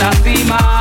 la cima.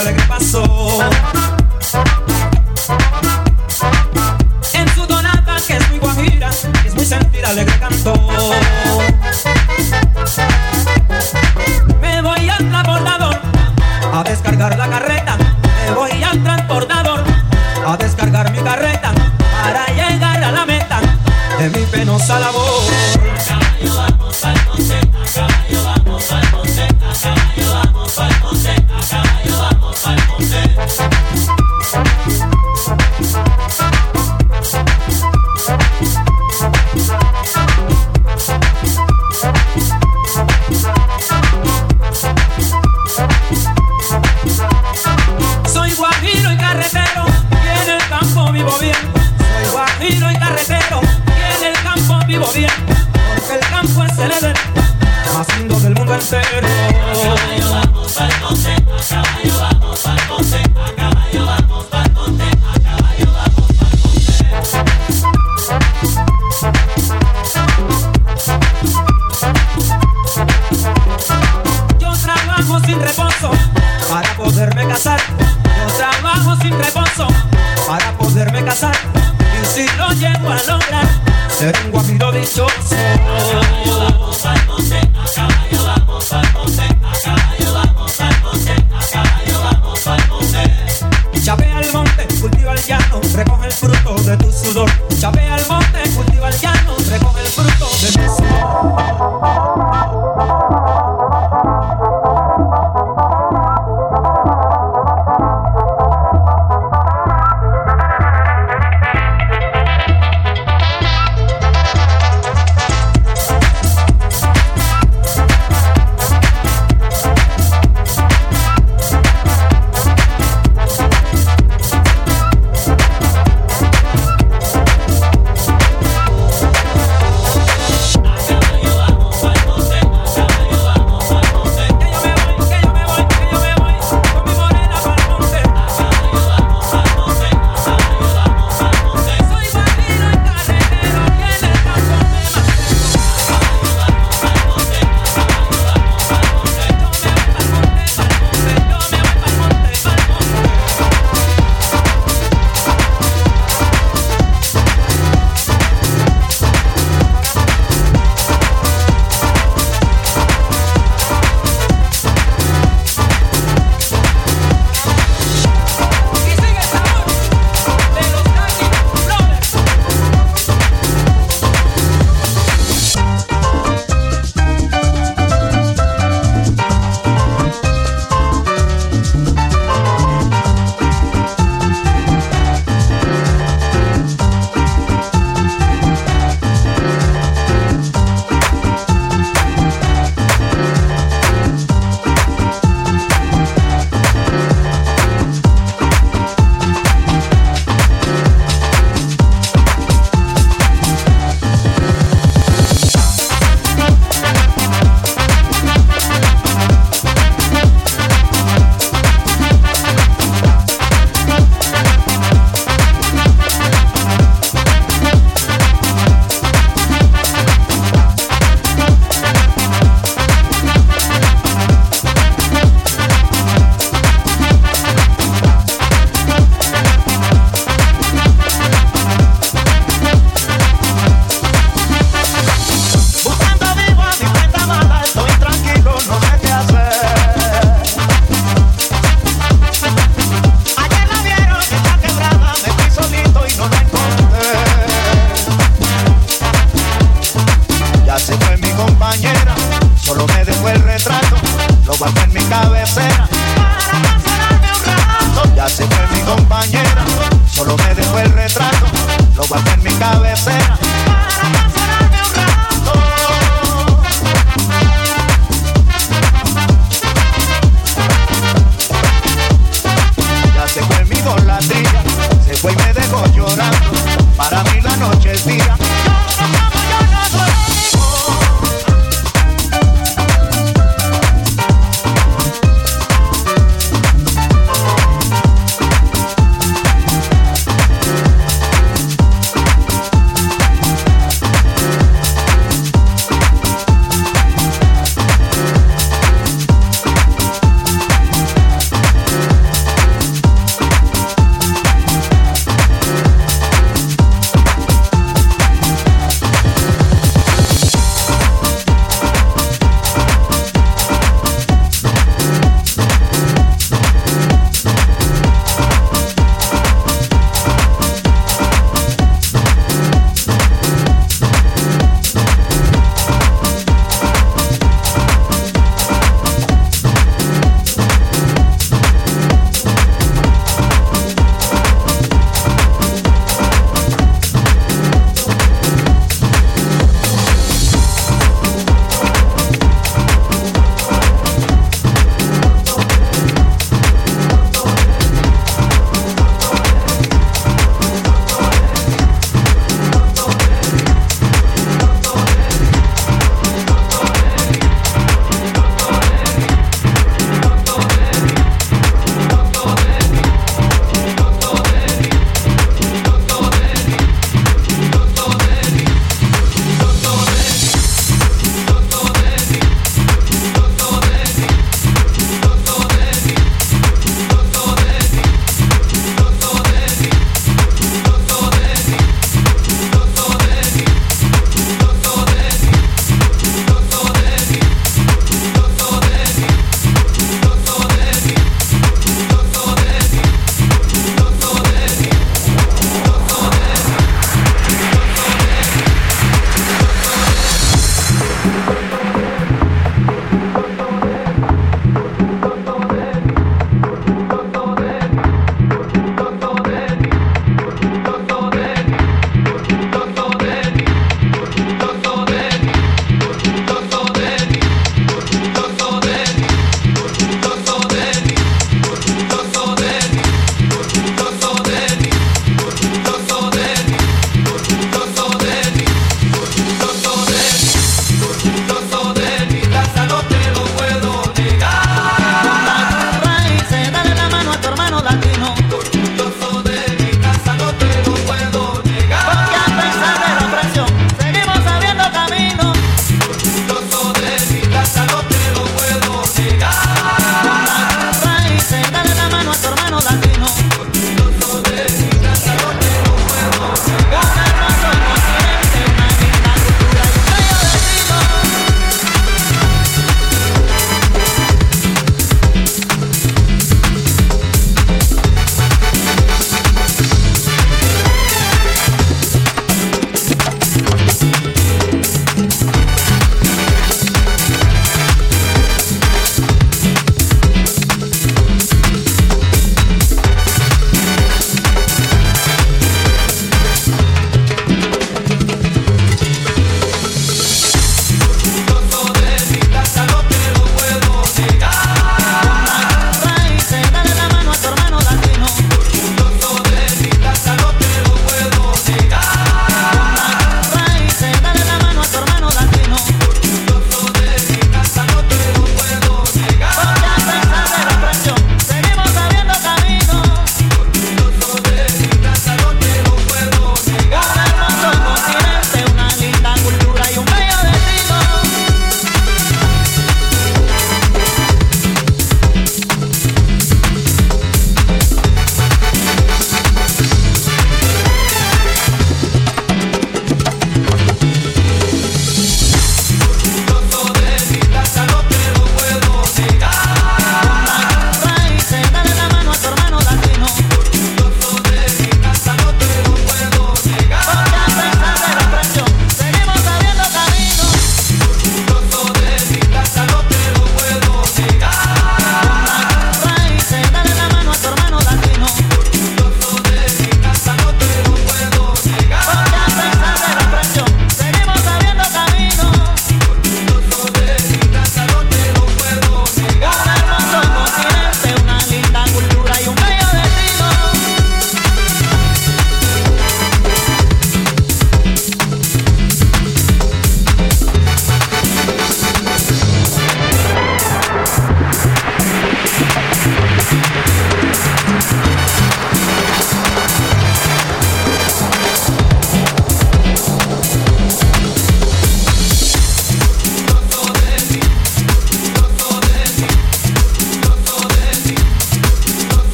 Hola, ¿qué pasó?